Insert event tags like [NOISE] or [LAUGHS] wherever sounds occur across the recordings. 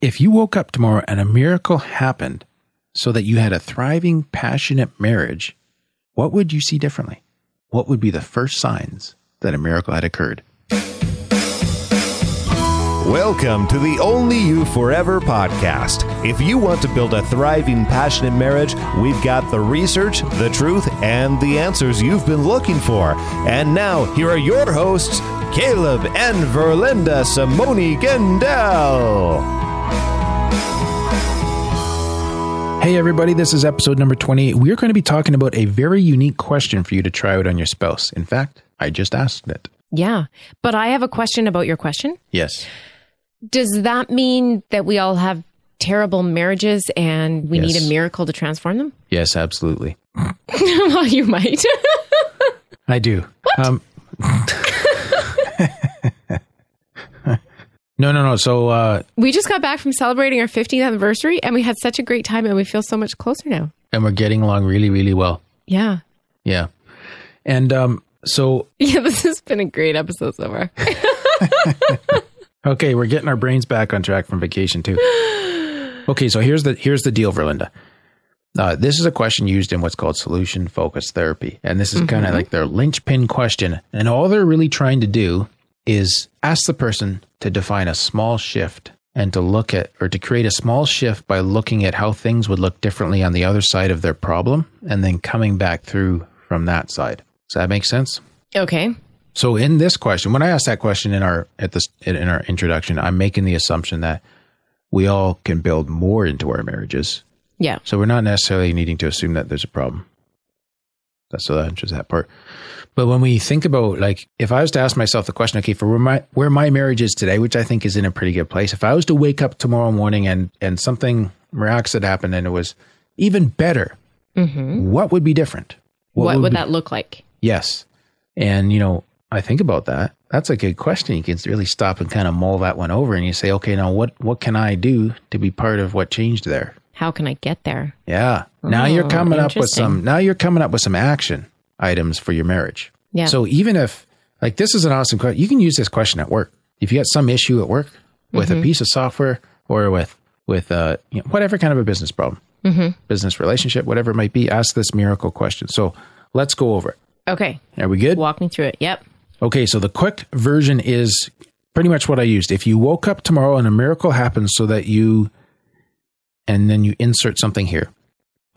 If you woke up tomorrow and a miracle happened so that you had a thriving, passionate marriage, what would you see differently? What would be the first signs that a miracle had occurred? Welcome to the Only You Forever podcast. If you want to build a thriving, passionate marriage, we've got the research, the truth, and the answers you've been looking for. And now, here are your hosts, Caleb and Verlinda Simone Gendel. Hey, everybody, this is episode number 20. We're going to be talking about a very unique question for you to try out on your spouse. In fact, I just asked it. Yeah. But I have a question about your question. Yes. Does that mean that we all have terrible marriages and we Yes. need a miracle to transform them? Yes, absolutely. [LAUGHS] well, you might. [LAUGHS] I do. Um, [LAUGHS] no, no, no. So, uh, we just got back from celebrating our 15th anniversary and we had such a great time and we feel so much closer now. and we're getting along really, really well. Yeah. Yeah. And um, so, [LAUGHS] Yeah, this has been a great episode so far. [LAUGHS] okay, we're getting our brains back on track from vacation too. [GASPS] Okay, so here's the here's the deal, Verlinda. Uh, this is a question used in what's called solution focused therapy, and this is kind of like their linchpin question. And all they're really trying to do is ask the person to define a small shift and to look at or to create a small shift by looking at how things would look differently on the other side of their problem, and then coming back through from that side. Does that make sense? Okay. So in this question, when I asked that question in our at this in our introduction, I'm making the assumption that we all can build more into our marriages. Yeah. So we're not necessarily needing to assume that there's a problem. That's so that answers that part. But when we think about like if I was to ask myself the question, okay, for where my where my marriage is today, which I think is in a pretty good place, if I was to wake up tomorrow morning and and something miraculous had happened and it was even better, mm-hmm. what would be different? What, would be- that look like? Yes. And, you know, I think about that. That's a good question. You can really stop and kind of mull that one over and you say, okay, now what, what can I do to be part of what changed there? How can I get there? Yeah. Now you're Oh, coming up with some, now you're coming up with some action items for your marriage. Yeah. So even if, like, this is an awesome question, you can use this question at work. If you got some issue at work with Mm-hmm. a piece of software or with, with, uh, you know, whatever kind of a business problem, Mm-hmm. business relationship, whatever it might be, ask this miracle question. So let's go over it. Okay. Are we good? Walk me through it. Yep. Okay, so the quick version is pretty much what I used. If you woke up tomorrow and a miracle happens so that you, and then you insert something here,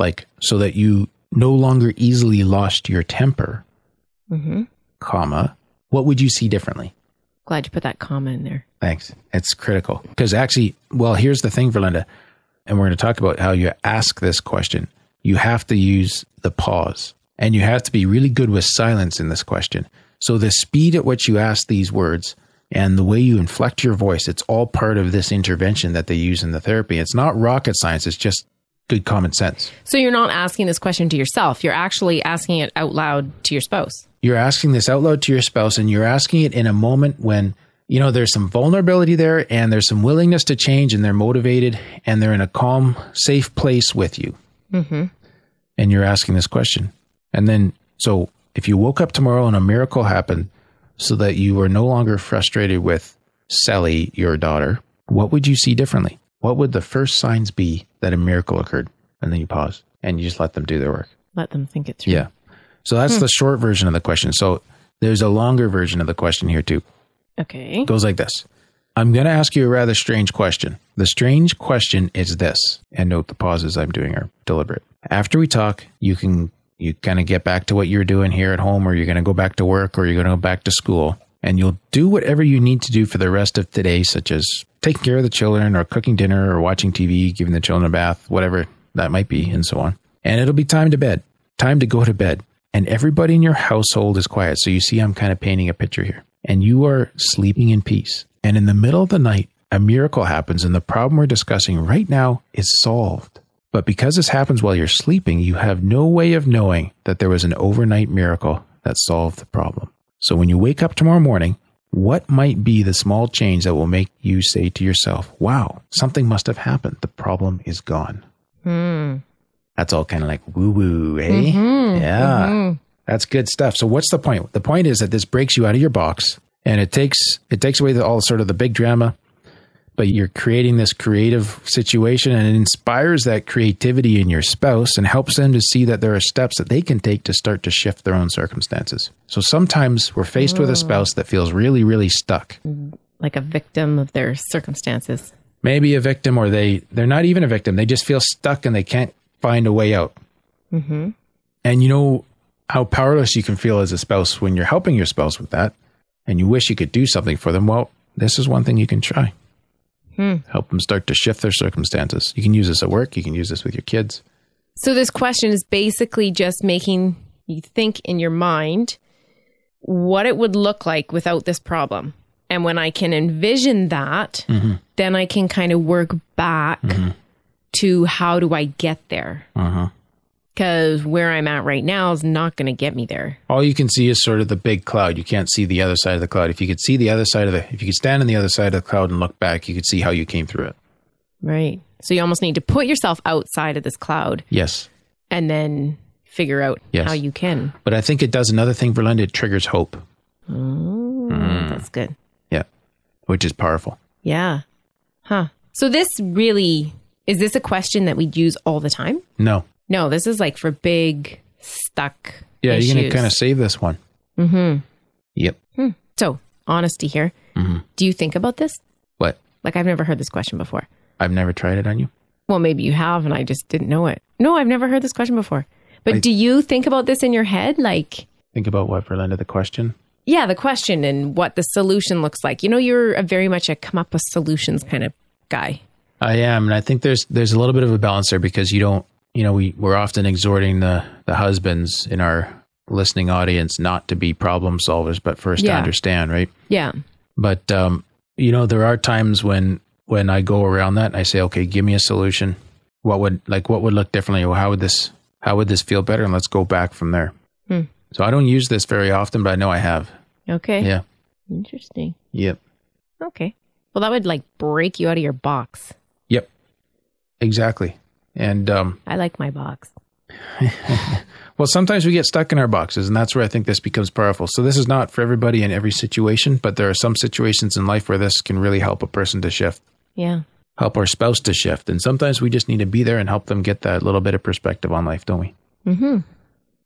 like so that you no longer easily lost your temper, Mm-hmm. comma, what would you see differently? Glad you put that comma in there. Thanks. It's critical because actually, well, here's the thing, Verlinda, and we're going to talk about how you ask this question. You have to use the pause and you have to be really good with silence in this question. So the speed at which you ask these words and the way you inflect your voice, it's all part of this intervention that they use in the therapy. It's not rocket science. It's just good common sense. So you're not asking this question to yourself. You're actually asking it out loud to your spouse. you're asking this out loud to your spouse and you're asking it in a moment when you know there's some vulnerability there and there's some willingness to change and they're motivated and they're in a calm safe place with you Mm-hmm. and you're asking this question and then so if you woke up tomorrow and a miracle happened so that you were no longer frustrated with sally your daughter what would you see differently what would the first signs be that a miracle occurred and then you pause and you just let them do their work Let them think it through. yeah. So that's hmm. the short version of the question. So there's a longer version of the question here too. Okay. It goes like this. I'm going to ask you a rather strange question. The strange question is this, and note the pauses I'm doing are deliberate. After we talk, you can you kind of get back to what you're doing here at home, or you're going to go back to work, or you're going to go back to school, and you'll do whatever you need to do for the rest of today, such as taking care of the children, or cooking dinner, or watching TV, giving the children a bath, whatever that might be, and so on. And it'll be time to bed, time to go to bed. And everybody in your household is quiet. So you see, I'm kind of painting a picture here. And you are sleeping in peace. And in the middle of the night, a miracle happens, and the problem we're discussing right now is solved. But because this happens while you're sleeping, you have no way of knowing that there was an overnight miracle that solved the problem. So when you wake up tomorrow morning, what might be the small change that will make you say to yourself, wow, something must have happened. The problem is gone. Hmm. That's all kind of like woo woo, eh? Mm-hmm. yeah. That's good stuff. So what's the point? The point is that this breaks you out of your box and it takes it takes away the, all sort of the big drama. But you're creating this creative situation and it inspires that creativity in your spouse and helps them to see that there are steps that they can take to start to shift their own circumstances. So sometimes we're faced with a spouse that feels really, really stuck. Like a victim of their circumstances. Maybe a victim or they, they're not even a victim. They just feel stuck and they can't find a way out. Mm-hmm. And you know how powerless you can feel as a spouse when you're helping your spouse with that and you wish you could do something for them. Well, this is one thing you can try. Hmm. Help them start to shift their circumstances. You can use this at work, you can use this with your kids. So this question is basically just making you think in your mind what it would look like without this problem. And when I can envision that, mm-hmm. then I can kind of work back mm-hmm. to how do I get there? Uh-huh. Because where I'm at right now is not going to get me there. All you can see is sort of the big cloud. You can't see the other side of the cloud. If you could see the other side of the, if you could stand on the other side of the cloud and look back, you could see how you came through it. Right. So you almost need to put yourself outside of this cloud Yes. and then figure out Yes. how you can. But I think it does another thing Verlinda. It triggers hope. Oh, mm. That's good. Yeah. Which is powerful. Yeah. Huh. So this really is this a question that we'd use all the time? No. No, this is like for big stuck. Yeah. You're going to kind of save this one. Mm-hmm. Yep. So honesty here. Hmm. Do you think about this? What? Like I've never heard this question before. I've never tried it on you. Well, maybe you have, and I just didn't know it. No, I've never heard this question before. But do you think about this in your head? Like, Think about what Verlinda the question. yeah, the question and what the solution looks like. You know, you're a very much a come up with solutions kind of guy. I am, and I think there's there's a little bit of a balance there because you don't, you know, we we're often exhorting the the husbands in our listening audience not to be problem solvers, but first to understand, right? Yeah. But um, you know, there are times when when I go around that and I say, okay, give me a solution. What would like what would look differently? Or how would this how would this feel better? And let's go back from there. Hmm. So I don't use this very often, but I know I have. Okay. Yeah. Interesting. Yep. Okay. Well, that would like break you out of your box. Yep. Exactly. And um, I like my box. [LAUGHS] Well, sometimes we get stuck in our boxes, and that's where I think this becomes powerful. So, this is not for everybody in every situation, but there are some situations in life where this can really help a person to shift, Yeah. help our spouse to shift. And sometimes we just need to be there and help them get that little bit of perspective on life, don't we? That's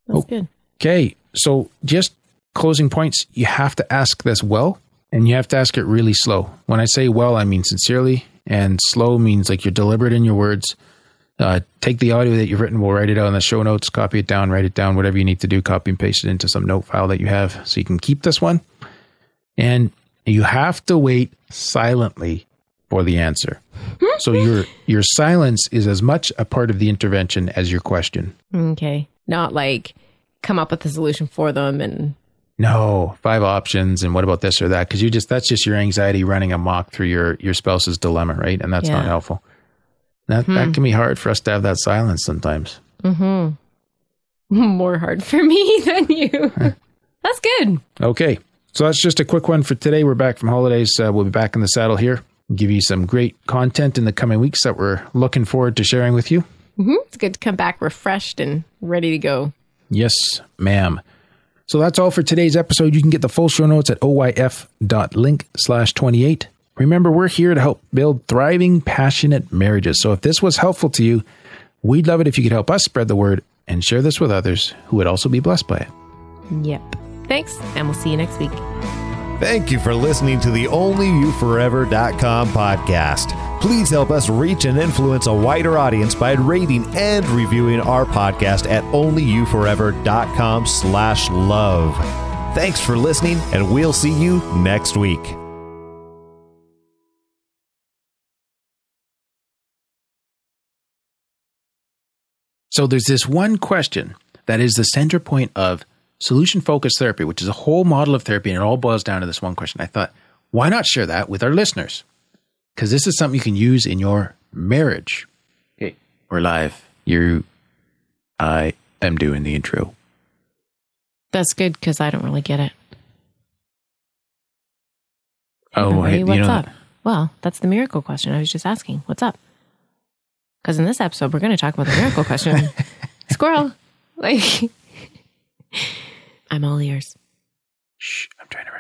Oh. good. Okay. So, just closing points, you have to ask this well, and you have to ask it really slow. When I say well, I mean sincerely, and slow means like you're deliberate in your words. Uh, take the audio that you've written, we'll write it out in the show notes, copy it down, write it down, whatever you need to do, copy and paste it into some note file that you have so you can keep this one. And you have to wait silently for the answer. so your your silence is as much a part of the intervention as your question. Okay. Not like come up with a solution for them and No, five options and what about this or that? Because you just that's just your anxiety running amok through your your spouse's dilemma, right? And that's not helpful. That that hmm. can be hard for us to have that silence sometimes. Mm-hmm. [LAUGHS] more hard for me [LAUGHS] than you. [LAUGHS] That's good. Okay, so that's just a quick one for today. We're back from holidays. Uh, we'll be back in the saddle here. Give you some great content in the coming weeks that we're looking forward to sharing with you. Mm-hmm. It's good to come back refreshed and ready to go. Yes, ma'am. So that's all for today's episode. You can get the full show notes at oyf.link slash 28. Remember, we're here to help build thriving, passionate marriages. So if this was helpful to you, we'd love it if you could help us spread the word and share this with others who would also be blessed by it. Yep. Thanks, and we'll see you next week. Thank you for listening to the OnlyYouForever.com podcast. Please help us reach and influence a wider audience by rating and reviewing our podcast at OnlyYouForever.com slash love. Thanks for listening, and we'll see you next week. So there's this one question that is the center point of solution focused therapy, which is a whole model of therapy, and it all boils down to this one question. I thought, why not share that with our listeners? Because this is something you can use in your marriage. Okay, we're live. You, I am doing the intro. That's good because I don't really get it. Oh, Everybody, hey, you what's know up? Well, that's the miracle question. I was just asking, what's up? Because in this episode, we're going to talk about the miracle question. [LAUGHS] Squirrel. [LAUGHS] Like, [LAUGHS] I'm all ears. Shh, I'm trying to